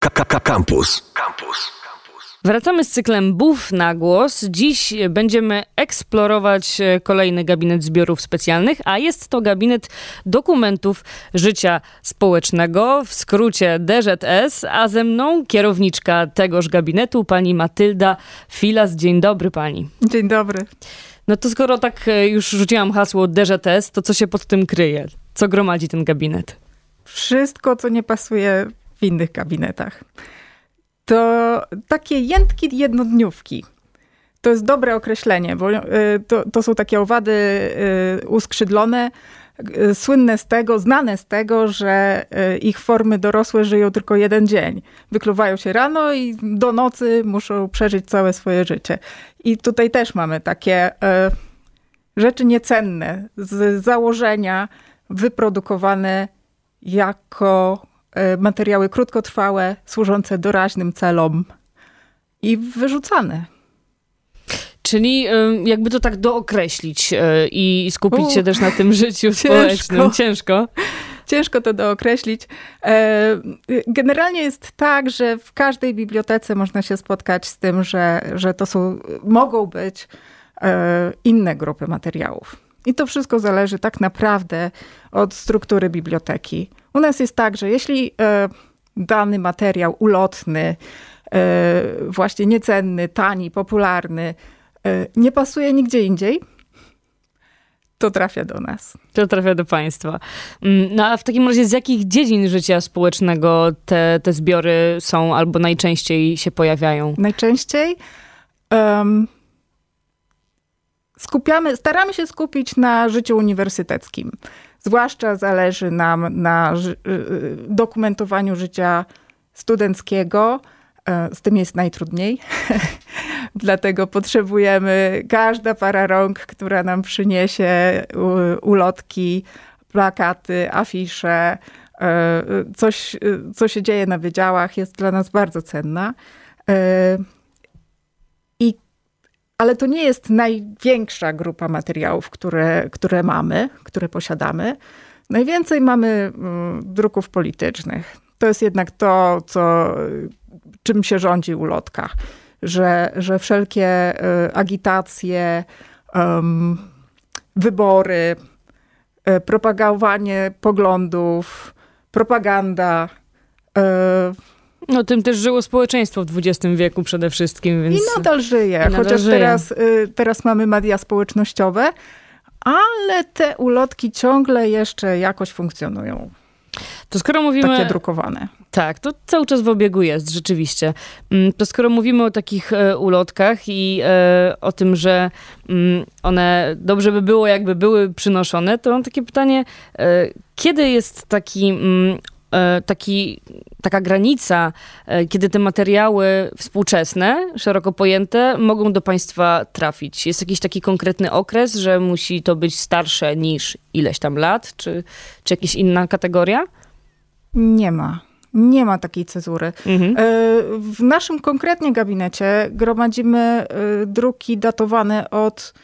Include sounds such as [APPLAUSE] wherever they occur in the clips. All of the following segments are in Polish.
Campus. Campus. Wracamy z cyklem Buf na głos. Dziś będziemy eksplorować e, kolejny gabinet zbiorów specjalnych, a jest to gabinet dokumentów życia społecznego, w skrócie DZS, a ze mną kierowniczka tegoż gabinetu, pani Matylda Filas. Dzień dobry pani. Dzień dobry. No to skoro tak e, już rzuciłam hasło DZS, to co się pod tym kryje? Co gromadzi ten gabinet? Wszystko, co nie pasuje w innych gabinetach to takie jętki jednodniówki. To jest dobre określenie, bo y, to, to są takie owady y, uskrzydlone, y, słynne z tego, znane z tego, że ich formy dorosłe żyją tylko jeden dzień. Wykluwają się rano i do nocy muszą przeżyć całe swoje życie. I tutaj też mamy takie rzeczy niecenne z założenia wyprodukowane jako materiały krótkotrwałe, służące doraźnym celom i wyrzucane. Czyli jakby to tak dookreślić e, i skupić się też na tym [LAUGHS] życiu społecznym. Ciężko. Ciężko to dookreślić. E, generalnie jest tak, że w każdej bibliotece można się spotkać z tym, że, że to są, mogą być inne grupy materiałów. I to wszystko zależy tak naprawdę od struktury biblioteki. U nas jest tak, że jeśli e, dany materiał ulotny, e, właśnie niecenny, tani, popularny, e, nie pasuje nigdzie indziej, to trafia do nas. To trafia do państwa. Mm, no a w takim razie z jakich dziedzin życia społecznego te, te zbiory są albo najczęściej się pojawiają? Najczęściej um, skupiamy, staramy się skupić na życiu uniwersyteckim. Zwłaszcza zależy nam na y, y, dokumentowaniu życia studenckiego. E, z tym jest najtrudniej. [LAUGHS] Dlatego potrzebujemy każda para rąk, która nam przyniesie ulotki, plakaty, afisze, e, coś, co się dzieje na wydziałach, jest dla nas bardzo cenna. Ale to nie jest największa grupa materiałów, które, które mamy, które posiadamy. Najwięcej mamy mm, druków politycznych. To jest jednak to, co, czym się rządzi ulotka, że, że wszelkie y, agitacje, wybory, y, propagowanie poglądów, propaganda, y, no tym też żyło społeczeństwo w XX wieku przede wszystkim. Więc... I nadal żyje, I nadal chociaż żyje. Teraz, y, teraz mamy media społecznościowe, ale te ulotki ciągle jeszcze jakoś funkcjonują. To skoro mówimy... Takie drukowane. Tak, to cały czas w obiegu jest, rzeczywiście. Mm, to skoro mówimy o takich e, ulotkach i e, o tym, że mm, one dobrze by było, jakby były przynoszone, to mam takie pytanie, e, kiedy jest taki mm, taki, taka granica, e, kiedy te materiały współczesne, szeroko pojęte, mogą do państwa trafić? Jest jakiś taki konkretny okres, że musi to być starsze niż ileś tam lat, czy, czy jakaś inna kategoria? Nie ma. Nie ma takiej cezury. Mhm. E, w naszym konkretnie gabinecie gromadzimy druki datowane od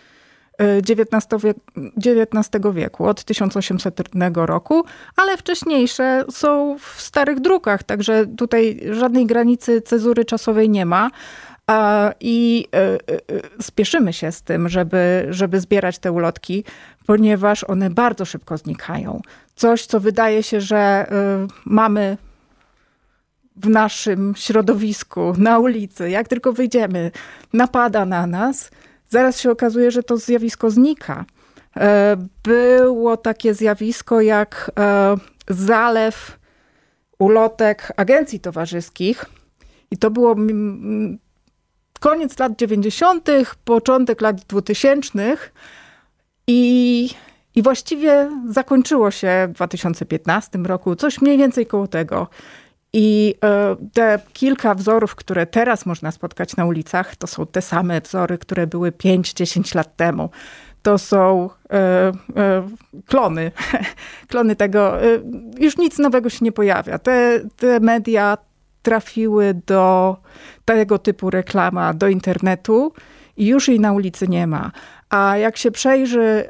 XIX wieku, XIX wieku, od 1800 roku, ale wcześniejsze są w starych drukach, także tutaj żadnej granicy cezury czasowej nie ma. I e, e, spieszymy się z tym, żeby, żeby zbierać te ulotki, ponieważ one bardzo szybko znikają. Coś, co wydaje się, że e, mamy w naszym środowisku, na ulicy, jak tylko wyjdziemy, napada na nas, zaraz się okazuje, że to zjawisko znika. E, było takie zjawisko jak e, zalew ulotek agencji towarzyskich. I to było koniec lat 90., początek lat 2000. I, I właściwie zakończyło się w 2015 roku, coś mniej więcej koło tego. I e, te kilka wzorów, które teraz można spotkać na ulicach, to są te same wzory, które były 5-10 lat temu. To są e, e, klony. [LAUGHS] klony tego. Już nic nowego się nie pojawia. Te, te media trafiły do tego typu reklama, do internetu i już jej na ulicy nie ma. A jak się przejrzy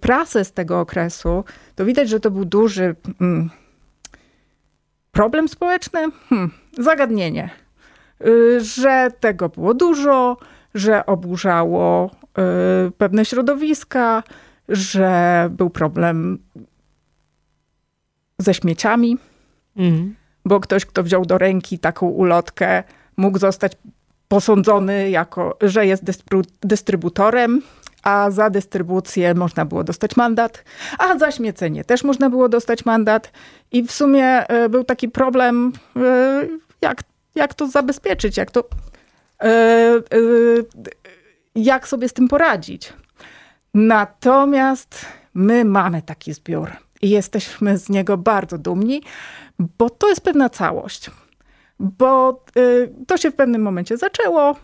prasę z tego okresu, to widać, że to był duży. Mm, problem społeczny? Hmm, zagadnienie. Że tego było dużo, że oburzało pewne środowiska, że był problem ze śmieciami, mhm. bo ktoś, kto wziął do ręki taką ulotkę, mógł zostać posądzony jako, że jest dystrybutorem, a za dystrybucję można było dostać mandat, a za śmiecenie też można było dostać mandat. I w sumie e, był taki problem, e, jak, jak to zabezpieczyć, jak to, e, jak sobie z tym poradzić. Natomiast my mamy taki zbiór i jesteśmy z niego bardzo dumni, bo to jest pewna całość. Bo to się w pewnym momencie zaczęło,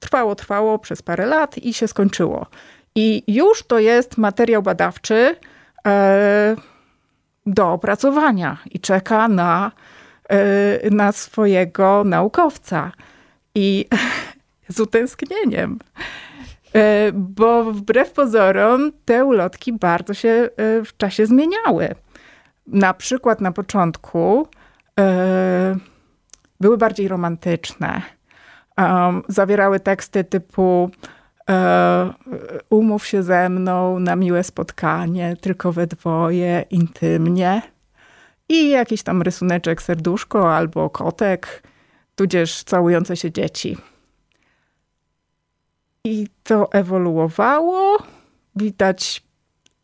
trwało, trwało przez parę lat i się skończyło. I już to jest materiał badawczy e, do opracowania i czeka na, e, na swojego naukowca. I [LAUGHS] z utęsknieniem. E, bo wbrew pozorom te ulotki bardzo się w czasie zmieniały. Na przykład na początku były bardziej romantyczne. Zawierały teksty typu umów się ze mną na miłe spotkanie, tylko we dwoje, intymnie. I jakiś tam rysuneczek, serduszko albo kotek, tudzież całujące się dzieci. I to ewoluowało. Widać,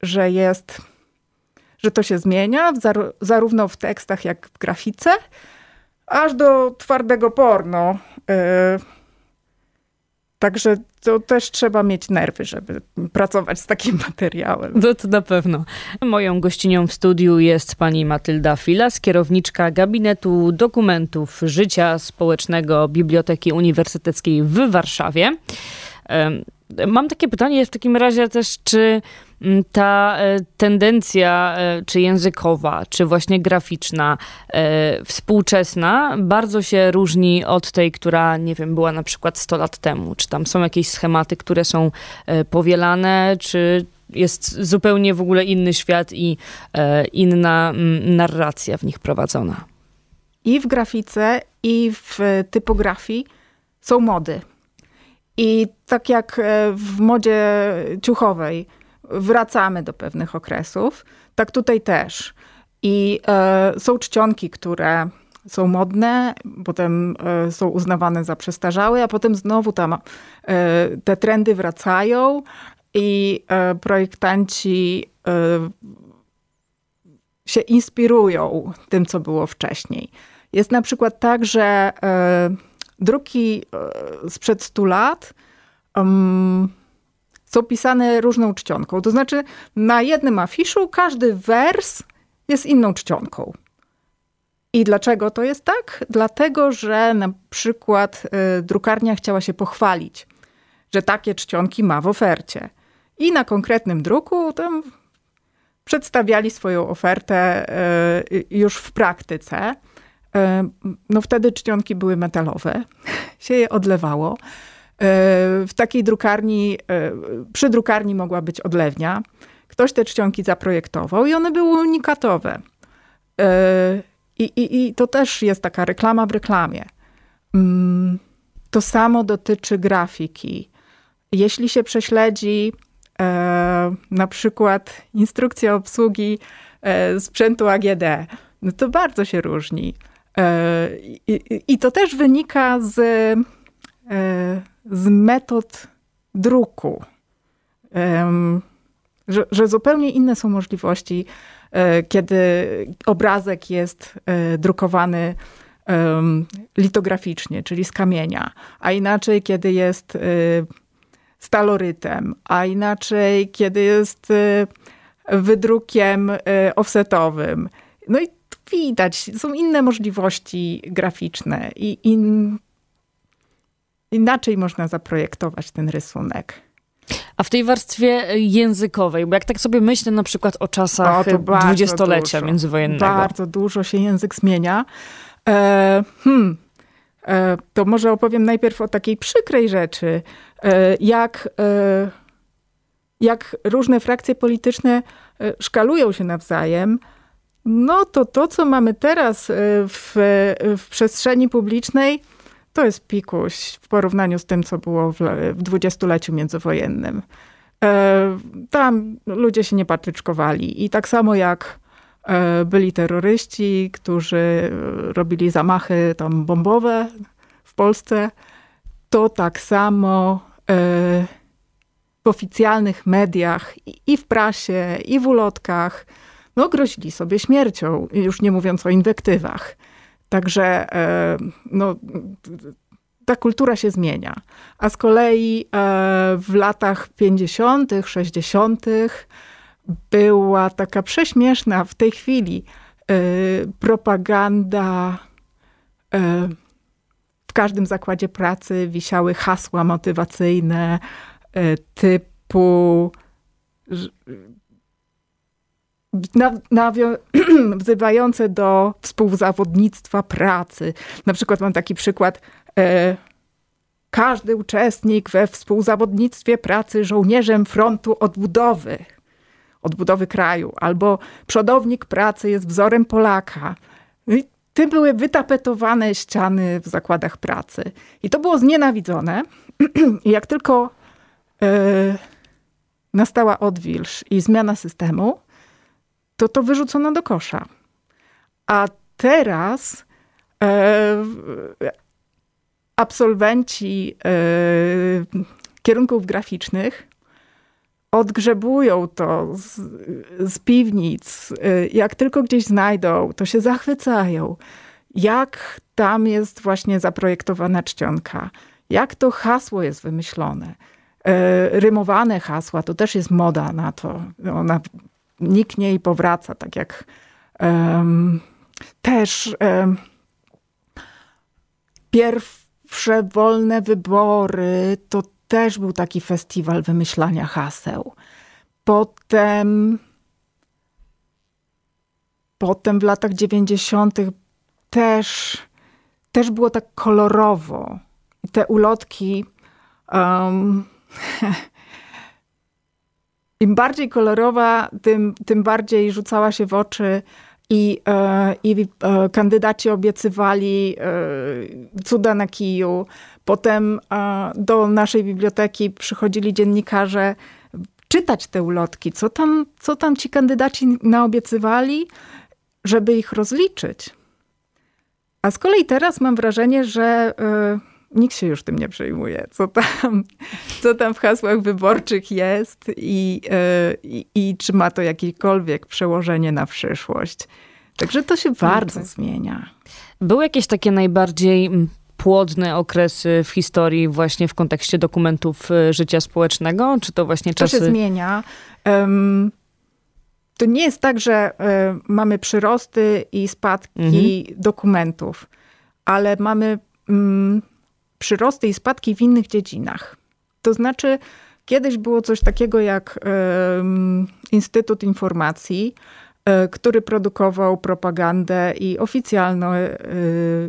że jest, że to się zmienia, zarówno w tekstach, jak w grafice, aż do twardego porno. E, także to też trzeba mieć nerwy, żeby pracować z takim materiałem. No to na pewno. Moją gościnią w studiu jest pani Matylda Filas, kierowniczka Gabinetu Dokumentów Życia Społecznego Biblioteki Uniwersyteckiej w Warszawie. Mam takie pytanie w takim razie też, czy mm, ta e, tendencja, e, czy językowa, czy właśnie graficzna, e, współczesna, bardzo się różni od tej, która, nie wiem, była na przykład 100 lat temu? Czy tam są jakieś schematy, które są powielane, czy jest zupełnie w ogóle inny świat i inna mm, narracja w nich prowadzona? I w grafice, i w typografii są mody. I tak jak e, w modzie ciuchowej wracamy do pewnych okresów, tak tutaj też. I e, są czcionki, które są modne, potem e, są uznawane za przestarzałe, a potem znowu tam e, te trendy wracają i e, projektanci e, się inspirują tym, co było wcześniej. Jest na przykład tak, że druki e, sprzed 100 lat um, są pisane różną czcionką. To znaczy, na jednym afiszu każdy wers jest inną czcionką. I dlaczego to jest tak? Dlatego, że na przykład y, drukarnia chciała się pochwalić, że takie czcionki ma w ofercie. I na konkretnym druku tam przedstawiali swoją ofertę y, już w praktyce. No wtedy czcionki były metalowe, [LAUGHS] się je odlewało. W takiej drukarni, przy drukarni mogła być odlewnia. Ktoś te czcionki zaprojektował i one były unikatowe. I, i, I to też jest taka reklama w reklamie. Mm, to samo dotyczy grafiki. Jeśli się prześledzi na przykład instrukcję obsługi sprzętu AGD, no to bardzo się różni. E, I, to też wynika z, e, z metod druku, że, że zupełnie inne są możliwości, e, kiedy obrazek jest drukowany litograficznie, czyli z kamienia, a inaczej, kiedy jest stalorytem, a inaczej, kiedy jest wydrukiem offsetowym. No i widać, są inne możliwości graficzne i in, inaczej można zaprojektować ten rysunek. A w tej warstwie językowej, bo jak tak sobie myślę na przykład o czasach dwudziestolecia międzywojennego. Bardzo dużo się język zmienia. E, hmm, e, to może opowiem najpierw o takiej przykrej rzeczy, e, jak, e, jak różne frakcje polityczne e, szkalują się nawzajem No to to, co mamy teraz w, w przestrzeni publicznej, to jest pikuś w porównaniu z tym, co było w, w dwudziestoleciu międzywojennym. E, tam ludzie się nie patyczkowali. I tak samo jak e, byli terroryści, którzy robili zamachy tam bombowe w Polsce, to tak samo e, w oficjalnych mediach i w prasie, i w ulotkach, no grozili sobie śmiercią, już nie mówiąc o inwektywach. Także no, ta kultura się zmienia. A z kolei e, w latach 50., 60. była taka prześmieszna w tej chwili e, propaganda. E, w każdym zakładzie pracy wisiały hasła motywacyjne typu [CLEARS THROAT] wzywające do współzawodnictwa pracy. Na przykład mam taki przykład. E, każdy uczestnik we współzawodnictwie pracy żołnierzem frontu odbudowy, odbudowy kraju, albo przodownik pracy jest wzorem Polaka. I tym były wytapetowane ściany w zakładach pracy. I to było znienawidzone. [CLEARS THROAT] I jak tylko e, nastała odwilż i zmiana systemu, to to wyrzucono do kosza. A teraz e, absolwenci e, kierunków graficznych odgrzebują to z, z piwnic. E, jak tylko gdzieś znajdą, to się zachwycają. Jak tam jest właśnie zaprojektowana czcionka. Jak to hasło jest wymyślone. E, rymowane hasła, to też jest moda na to. Ona niknie i powraca, tak jak um, też um, pierwsze wolne wybory to też był taki festiwal wymyślania haseł. Potem, potem w latach 90. też, też było tak kolorowo. I te ulotki um, [LAUGHS] im bardziej kolorowa, tym, tym bardziej rzucała się w oczy i, e, i e, kandydaci obiecywali e, cuda na kiju. Potem do naszej biblioteki przychodzili dziennikarze czytać te ulotki, co tam, co tam ci kandydaci naobiecywali, żeby ich rozliczyć. A z kolei teraz mam wrażenie, że nikt się już tym nie przejmuje, co tam, [LAUGHS] co tam w hasłach wyborczych jest i, e, i, i czy ma to jakiekolwiek przełożenie na przyszłość. Także to się bardzo tak. zmienia. Były jakieś takie najbardziej płodne okresy w historii właśnie w kontekście dokumentów e, życia społecznego? Czy to właśnie czasy... To się zmienia. Um, to nie jest tak, że y, mamy przyrosty i spadki mhm. dokumentów, ale mamy przyrosty i spadki w innych dziedzinach. To znaczy, kiedyś było coś takiego jak Instytut Informacji, e, który produkował propagandę i oficjalne e,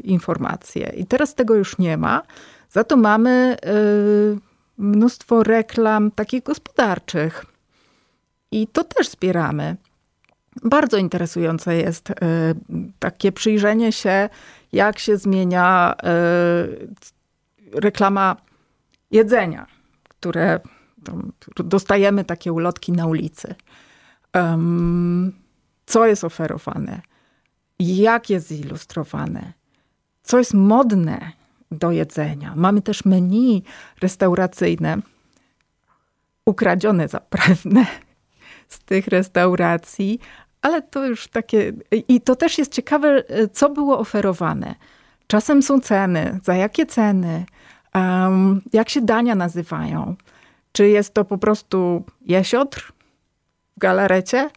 informacje. I teraz tego już nie ma. Za to mamy e, mnóstwo reklam takich gospodarczych. I to też wspieramy. Bardzo interesujące jest takie przyjrzenie się, jak się zmienia reklama jedzenia, które dostajemy takie ulotki na ulicy. Um, co jest oferowane? Jak jest zilustrowane? Co jest modne do jedzenia? Mamy też menu restauracyjne, ukradzione zapewne [LAUGHS] z tych restauracji, ale to już takie. I to też jest ciekawe, co było oferowane. Czasem są ceny, za jakie ceny, Um, jak się dania nazywają? Czy jest to po prostu jesiotr w galarecie?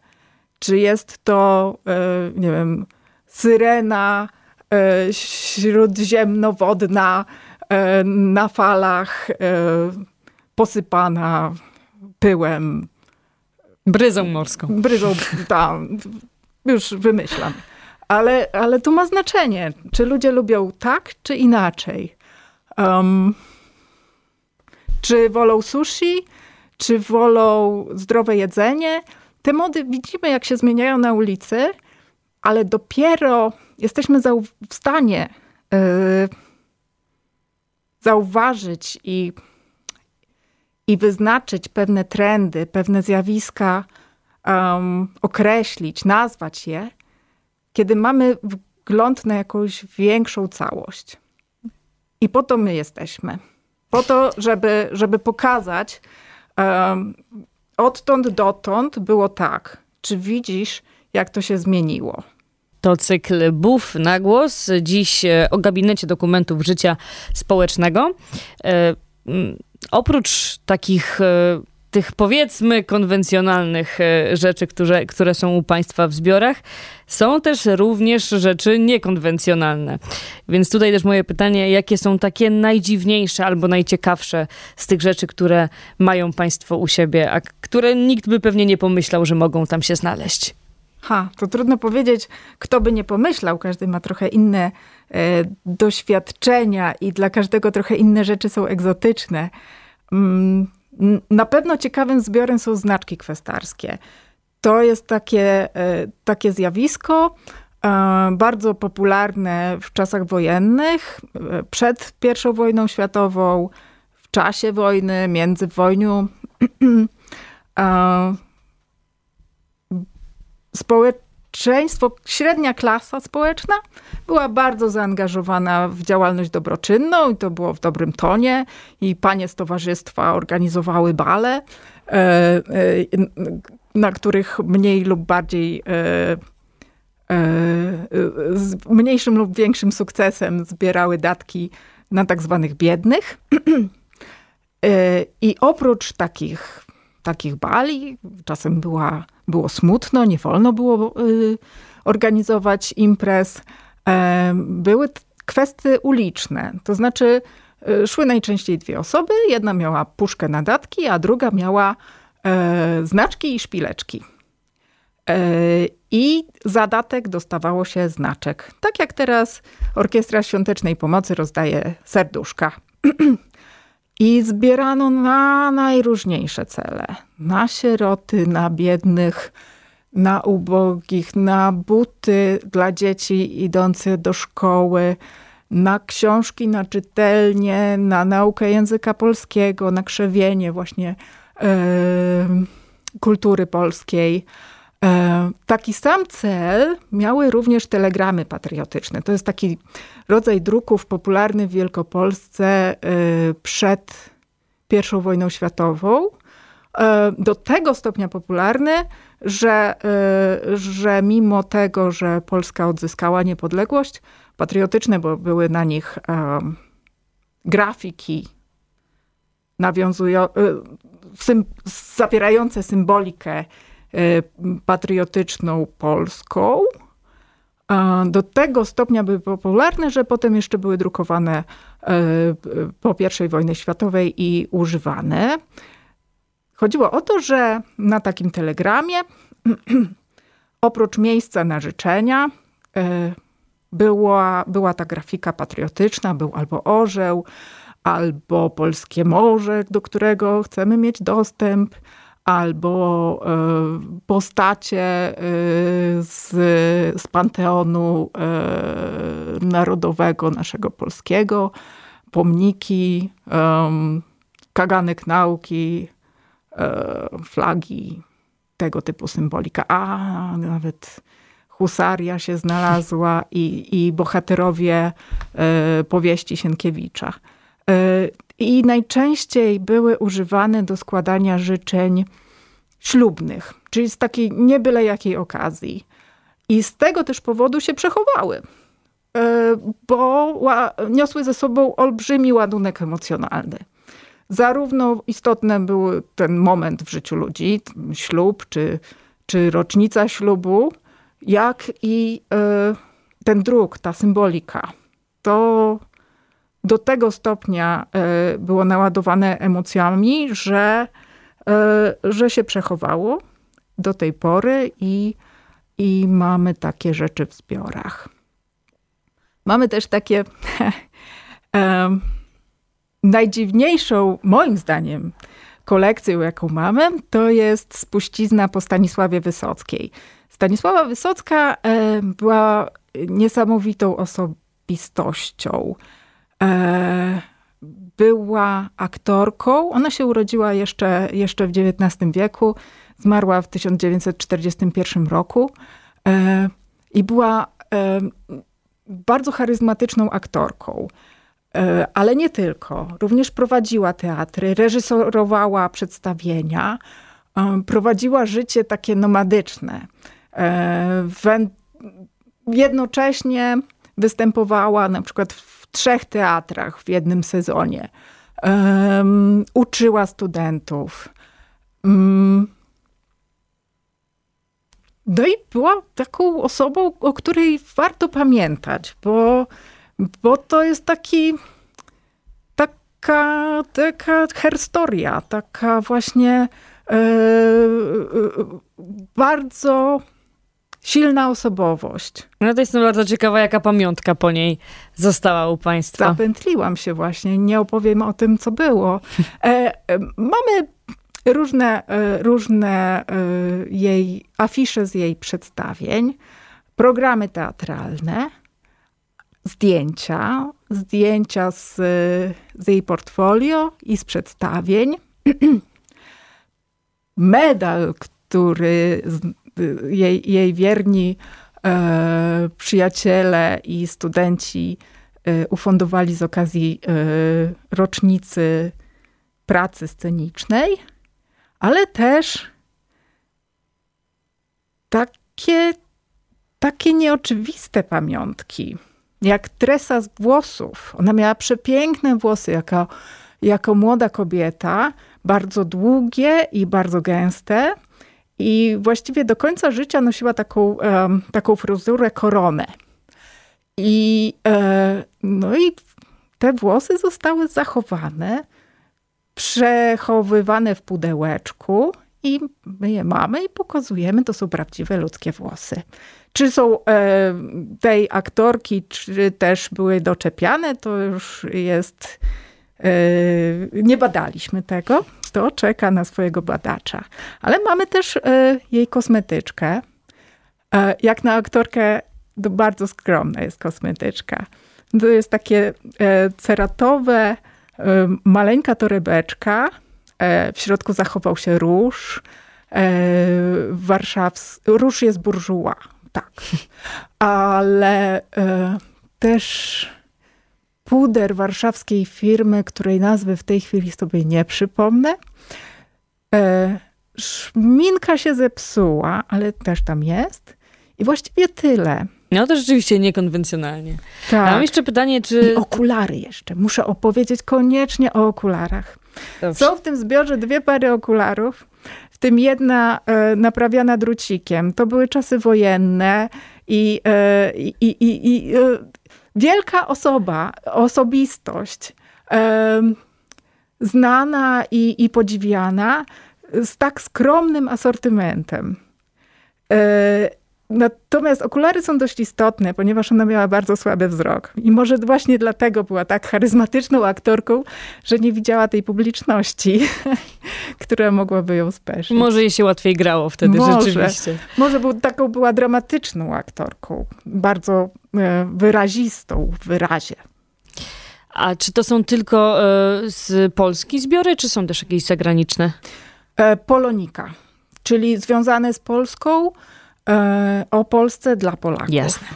Czy jest to, e, nie wiem, syrena e, śródziemnowodna e, na falach posypana pyłem? Bryzą morską. Bryzą, tam, już wymyślam. Ale, ale to ma znaczenie, czy ludzie lubią tak, czy inaczej. Um, czy wolą sushi, czy wolą zdrowe jedzenie? Te mody widzimy, jak się zmieniają na ulicy ale dopiero jesteśmy w stanie yy, zauważyć i, i wyznaczyć pewne trendy, pewne zjawiska, um, określić, nazwać je, kiedy mamy wgląd na jakąś większą całość. I po to my jesteśmy. Po to, żeby, żeby pokazać, um, odtąd dotąd było tak. Czy widzisz, jak to się zmieniło? To cykl Buf na głos. Dziś e, o gabinecie dokumentów życia społecznego. E, oprócz takich e, tych powiedzmy konwencjonalnych e, rzeczy, które, które są u Państwa w zbiorach, są też również rzeczy niekonwencjonalne. Więc tutaj też moje pytanie, jakie są takie najdziwniejsze albo najciekawsze z tych rzeczy, które mają Państwo u siebie, a które nikt by pewnie nie pomyślał, że mogą tam się znaleźć? Ha, to trudno powiedzieć, kto by nie pomyślał. Każdy ma trochę inne e, doświadczenia i dla każdego trochę inne rzeczy są egzotyczne. Mm, na pewno ciekawym zbiorem są znaczki kwestarskie. To jest takie, e, takie zjawisko, e, bardzo popularne w czasach wojennych, e, przed I wojną światową, w czasie wojny, między wojną. [CLEARS THROAT] Społeczeństwo społeczeństwo, średnia klasa społeczna była bardzo zaangażowana w działalność dobroczynną i to było w dobrym tonie i panie z towarzystwa organizowały bale, e, e, na których mniej lub bardziej e, z mniejszym lub większym sukcesem zbierały datki na tak zwanych biednych. [CLEARS THROAT] I oprócz takich, takich bali, czasem była było smutno, nie wolno było y, organizować imprez. E, były kwestie uliczne, to znaczy y, szły najczęściej dwie osoby. Jedna miała puszkę na datki, a druga miała e, znaczki i szpileczki. E, I zadatek dostawało się znaczek. Tak jak teraz Orkiestra Świątecznej Pomocy rozdaje serduszka. [CLEARS THROAT] I zbierano na najróżniejsze cele. Na sieroty, na biednych, na ubogich, na buty dla dzieci idących do szkoły, na książki, na czytelnie, na naukę języka polskiego, na krzewienie właśnie yy, kultury polskiej. E, taki sam cel miały również telegramy patriotyczne. To jest taki rodzaj druków popularny w Wielkopolsce e, przed I wojną światową. E, do tego stopnia popularny, że, że mimo tego, że Polska odzyskała niepodległość, patriotyczne, bo były na nich grafiki nawiązują, zawierające symbolikę patriotyczną Polską. Do tego stopnia były popularne, że potem jeszcze były drukowane y, po I wojnie światowej i używane. Chodziło o to, że na takim telegramie [CLEARS THROAT] oprócz miejsca na życzenia y, była, była ta grafika patriotyczna, był albo orzeł, albo polskie morze, do którego chcemy mieć dostęp, albo e, postacie e, z, z panteonu e, narodowego naszego polskiego, pomniki, kaganek nauki, flagi, tego typu symbolika. A nawet husaria się znalazła i, i bohaterowie powieści Sienkiewicza. I najczęściej były używane do składania życzeń ślubnych, czyli z takiej nie byle jakiej okazji. I z tego też powodu się przechowały, e, bo niosły ze sobą olbrzymi ładunek emocjonalny. Zarówno istotny był ten moment w życiu ludzi, ślub czy, czy rocznica ślubu, jak i e, ten druk, ta symbolika. To do tego stopnia e, było naładowane emocjami, że, e, że się przechowało do tej pory i, i mamy takie rzeczy w zbiorach. Mamy też takie um, [LAUGHS] najdziwniejszą, moim zdaniem, kolekcją, jaką mamy, to jest spuścizna po Stanisławie Wysockiej. Stanisława Wysocka e, była niesamowitą osobistością. E, była aktorką. Ona się urodziła jeszcze, jeszcze w XIX wieku, zmarła w 1941 roku i była bardzo charyzmatyczną aktorką. Ale nie tylko. Również prowadziła teatry, reżyserowała przedstawienia, prowadziła życie takie nomadyczne. Jednocześnie występowała na przykład w trzech teatrach w jednym sezonie. Uczyła studentów. Mm. No i była taką osobą, o której warto pamiętać, bo, bo to jest taki, taka, taka herstoria, taka właśnie e, bardzo silna osobowość. No to jestem bardzo ciekawa, jaka pamiątka po niej została u państwa. Zapętliłam się właśnie, nie opowiem o tym, co było. [LAUGHS] E, mamy różne, e, różne e, jej afisze z jej przedstawień, programy teatralne, zdjęcia, zdjęcia z, z jej portfolio i z przedstawień. [CLEARS THROAT] Medal, który jej, jej wierni e, przyjaciele i studenci e, ufundowali z okazji e, rocznicy pracy scenicznej, ale też takie, takie nieoczywiste pamiątki, jak tresa z włosów. Ona miała przepiękne włosy jako, jako młoda kobieta, bardzo długie i bardzo gęste. I właściwie do końca życia nosiła taką, um, taką fryzurę koronę. I, e, no i te włosy zostały zachowane, przechowywane w pudełeczku i my je mamy i pokazujemy, to są prawdziwe ludzkie włosy. Czy są e, tej aktorki, czy też były doczepiane, to już jest. E, nie badaliśmy tego to czeka na swojego badacza. Ale mamy też e, jej kosmetyczkę. E, jak na aktorkę, to bardzo skromna jest kosmetyczka. To jest takie ceratowe, maleńka torebeczka. W środku zachował się róż. Warszaws... Róż jest burżuła, tak. [LAUGHS] Ale też puder warszawskiej firmy, której nazwy w tej chwili sobie nie przypomnę. E, szminka się zepsuła, ale też tam jest. I właściwie tyle. No to rzeczywiście niekonwencjonalnie. Tak. mam jeszcze pytanie, czy... I okulary jeszcze. Muszę opowiedzieć koniecznie o okularach. Dobrze. Są w tym zbiorze dwie pary okularów, w tym jedna e, naprawiana drucikiem. To były czasy wojenne i, e, i, i, i e, wielka osoba, osobistość, znana i, i podziwiana, z tak skromnym asortymentem. Natomiast okulary są dość istotne, ponieważ ona miała bardzo słaby wzrok. I może właśnie dlatego była tak charyzmatyczną aktorką, że nie widziała tej publiczności, [LAUGHS] która mogłaby ją speszyć. Może jej się łatwiej grało wtedy może, rzeczywiście. Może był, taką była dramatyczną aktorką, bardzo e, wyrazistą w wyrazie. A czy to są tylko e, z Polski zbiory, czy są też jakieś zagraniczne? E, Polonika, czyli związane z Polską, o Polsce dla Polaków. Jasne.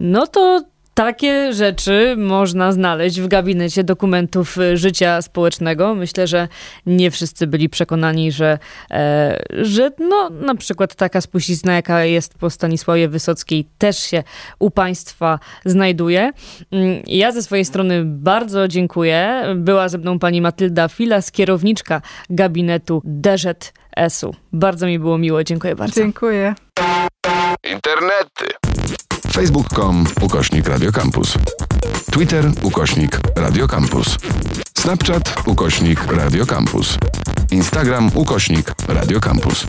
No to takie rzeczy można znaleźć w gabinecie dokumentów y, życia społecznego. Myślę, że nie wszyscy byli przekonani, że, e, że no, na przykład taka spuścizna, jaka jest po Stanisławie Wysockiej, też się u państwa znajduje. Mm, ja ze swojej strony bardzo dziękuję. Była ze mną pani Matylda Filas, kierowniczka gabinetu DZS-u. Bardzo mi było miło. Dziękuję bardzo. Dziękuję. Internety facebook.com ukośnik Radiocampus. Twitter ukośnik Radiocampus. Snapchat ukośnik Radiocampus. Instagram ukośnik Radiocampus.